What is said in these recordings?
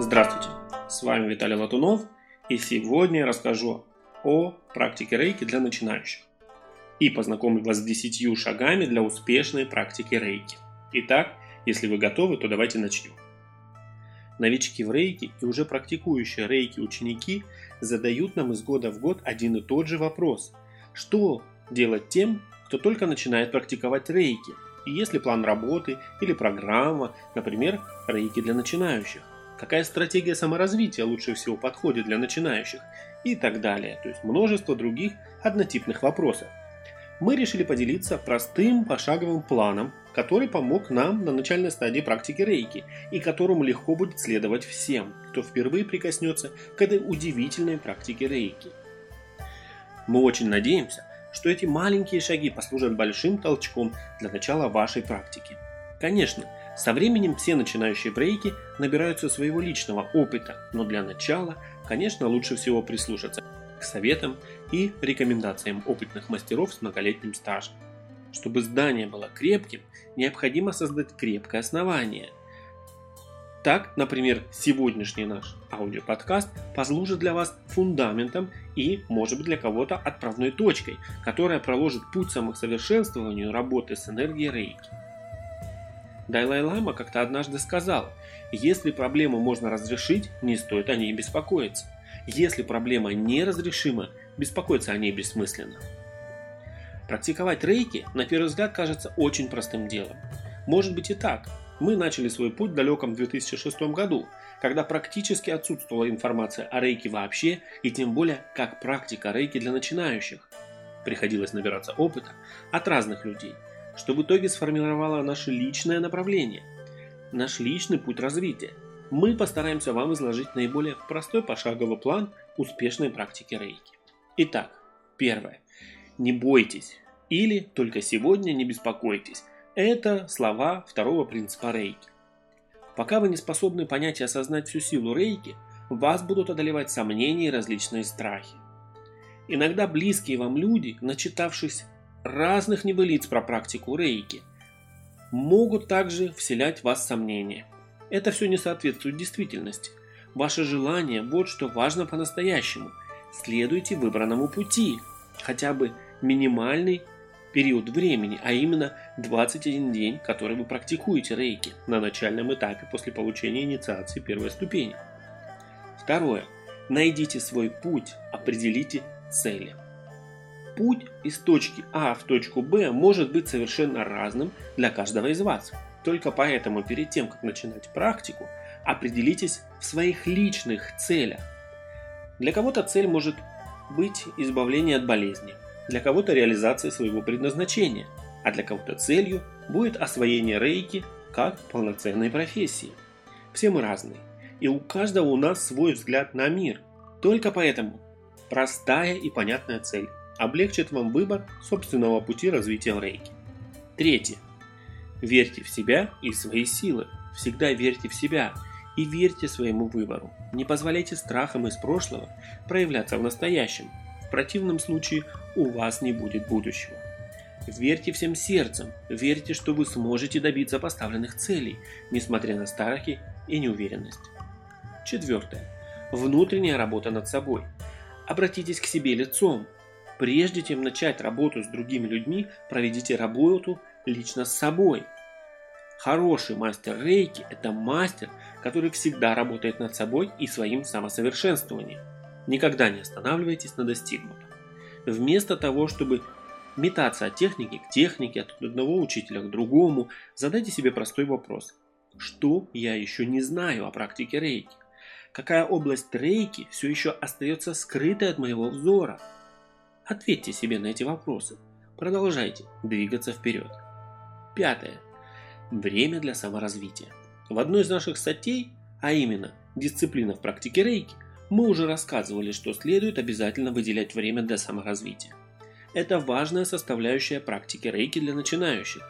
Здравствуйте, с вами Виталий Латунов, и сегодня я расскажу о практике рейки для начинающих и познакомлю вас с 10 шагами для успешной практики рейки. Итак, если вы готовы, то давайте начнем. Новички в рейке и уже практикующие рейки ученики задают нам из года в год один и тот же вопрос. Что делать тем, кто только начинает практиковать рейки? И есть ли план работы или программа, например, рейки для начинающих? Какая стратегия саморазвития лучше всего подходит для начинающих и так далее, то есть множество других однотипных вопросов. Мы решили поделиться простым пошаговым планом, который помог нам на начальной стадии практики рейки и которому легко будет следовать всем, кто впервые прикоснется к этой удивительной практике рейки. Мы очень надеемся, что эти маленькие шаги послужат большим толчком для начала вашей практики. Конечно, со временем все начинающие брейки набираются своего личного опыта, но для начала, конечно, лучше всего прислушаться к советам и рекомендациям опытных мастеров с многолетним стажем. Чтобы здание было крепким, необходимо создать крепкое основание. Так, например, сегодняшний наш аудиоподкаст послужит для вас фундаментом и, может быть, для кого-то отправной точкой, которая проложит путь самосовершенствованию работы с энергией рейки. Дайлай-Лама как-то однажды сказал, если проблему можно разрешить, не стоит о ней беспокоиться. Если проблема неразрешима, беспокоиться о ней бессмысленно. Практиковать рейки, на первый взгляд, кажется очень простым делом. Может быть и так. Мы начали свой путь в далеком 2006 году, когда практически отсутствовала информация о рейке вообще и тем более как практика рейки для начинающих. Приходилось набираться опыта от разных людей – что в итоге сформировало наше личное направление, наш личный путь развития. Мы постараемся вам изложить наиболее простой пошаговый план успешной практики рейки. Итак, первое. Не бойтесь или только сегодня не беспокойтесь. Это слова второго принципа рейки. Пока вы не способны понять и осознать всю силу рейки, вас будут одолевать сомнения и различные страхи. Иногда близкие вам люди, начитавшись разных небылиц про практику рейки, могут также вселять в вас сомнения. Это все не соответствует действительности. Ваше желание – вот что важно по-настоящему. Следуйте выбранному пути, хотя бы минимальный период времени, а именно 21 день, который вы практикуете рейки на начальном этапе после получения инициации первой ступени. Второе. Найдите свой путь, определите цели. Путь из точки А в точку Б может быть совершенно разным для каждого из вас. Только поэтому перед тем, как начинать практику, определитесь в своих личных целях. Для кого-то цель может быть избавление от болезни, для кого-то реализация своего предназначения, а для кого-то целью будет освоение рейки как полноценной профессии. Все мы разные, и у каждого у нас свой взгляд на мир. Только поэтому простая и понятная цель облегчит вам выбор собственного пути развития рейки. Третье. Верьте в себя и свои силы. Всегда верьте в себя и верьте своему выбору. Не позволяйте страхам из прошлого проявляться в настоящем. В противном случае у вас не будет будущего. Верьте всем сердцем, верьте, что вы сможете добиться поставленных целей, несмотря на страхи и неуверенность. Четвертое. Внутренняя работа над собой. Обратитесь к себе лицом, Прежде чем начать работу с другими людьми, проведите работу лично с собой. Хороший мастер рейки – это мастер, который всегда работает над собой и своим самосовершенствованием. Никогда не останавливайтесь на достигнутом. Вместо того, чтобы метаться от техники к технике, от одного учителя к другому, задайте себе простой вопрос. Что я еще не знаю о практике рейки? Какая область рейки все еще остается скрытой от моего взора? Ответьте себе на эти вопросы. Продолжайте двигаться вперед. Пятое. Время для саморазвития. В одной из наших статей, а именно «Дисциплина в практике рейки», мы уже рассказывали, что следует обязательно выделять время для саморазвития. Это важная составляющая практики рейки для начинающих.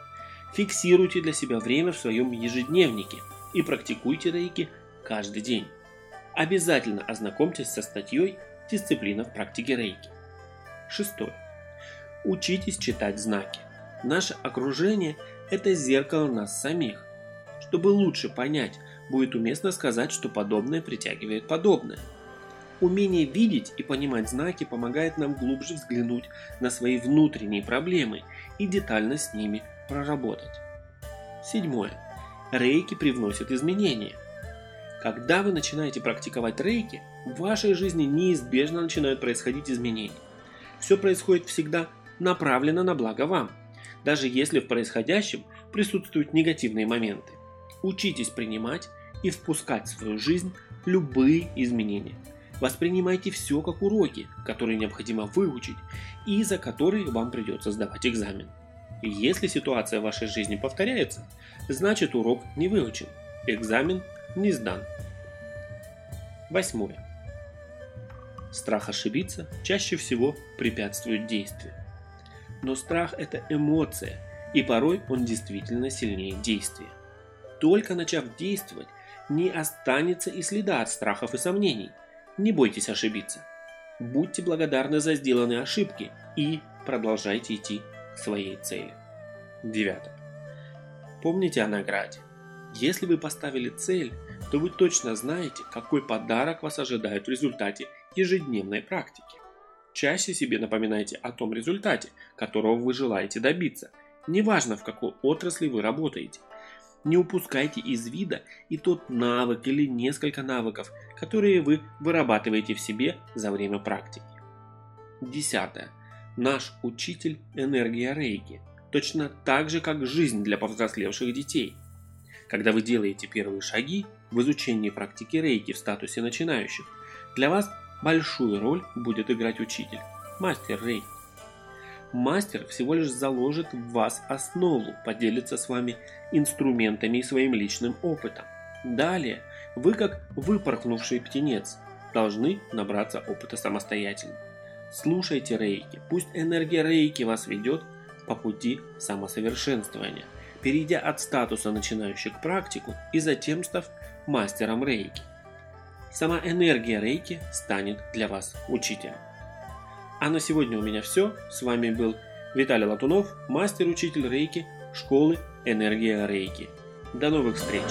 Фиксируйте для себя время в своем ежедневнике и практикуйте рейки каждый день. Обязательно ознакомьтесь со статьей «Дисциплина в практике рейки». Шестое. Учитесь читать знаки. Наше окружение – это зеркало нас самих. Чтобы лучше понять, будет уместно сказать, что подобное притягивает подобное. Умение видеть и понимать знаки помогает нам глубже взглянуть на свои внутренние проблемы и детально с ними проработать. Седьмое. Рейки привносят изменения. Когда вы начинаете практиковать рейки, в вашей жизни неизбежно начинают происходить изменения. Все происходит всегда направлено на благо вам, даже если в происходящем присутствуют негативные моменты. Учитесь принимать и впускать в свою жизнь любые изменения. Воспринимайте все как уроки, которые необходимо выучить и за которые вам придется сдавать экзамен. И если ситуация в вашей жизни повторяется, значит урок не выучен, экзамен не сдан. Восьмое. Страх ошибиться чаще всего препятствует действию. Но страх – это эмоция, и порой он действительно сильнее действия. Только начав действовать, не останется и следа от страхов и сомнений. Не бойтесь ошибиться. Будьте благодарны за сделанные ошибки и продолжайте идти к своей цели. Девятое. Помните о награде. Если вы поставили цель, то вы точно знаете, какой подарок вас ожидает в результате ежедневной практики. Чаще себе напоминайте о том результате, которого вы желаете добиться, неважно в какой отрасли вы работаете. Не упускайте из вида и тот навык или несколько навыков, которые вы вырабатываете в себе за время практики. Десятое. Наш учитель – энергия рейки, точно так же, как жизнь для повзрослевших детей. Когда вы делаете первые шаги в изучении практики рейки в статусе начинающих, для вас большую роль будет играть учитель, мастер рейки. Мастер всего лишь заложит в вас основу, поделится с вами инструментами и своим личным опытом. Далее, вы как выпорхнувший птенец, должны набраться опыта самостоятельно. Слушайте рейки, пусть энергия рейки вас ведет по пути самосовершенствования, перейдя от статуса начинающих практику и затем став мастером рейки. Сама энергия рейки станет для вас учителем. А на сегодня у меня все. С вами был Виталий Латунов, мастер-учитель рейки школы Энергия Рейки. До новых встреч!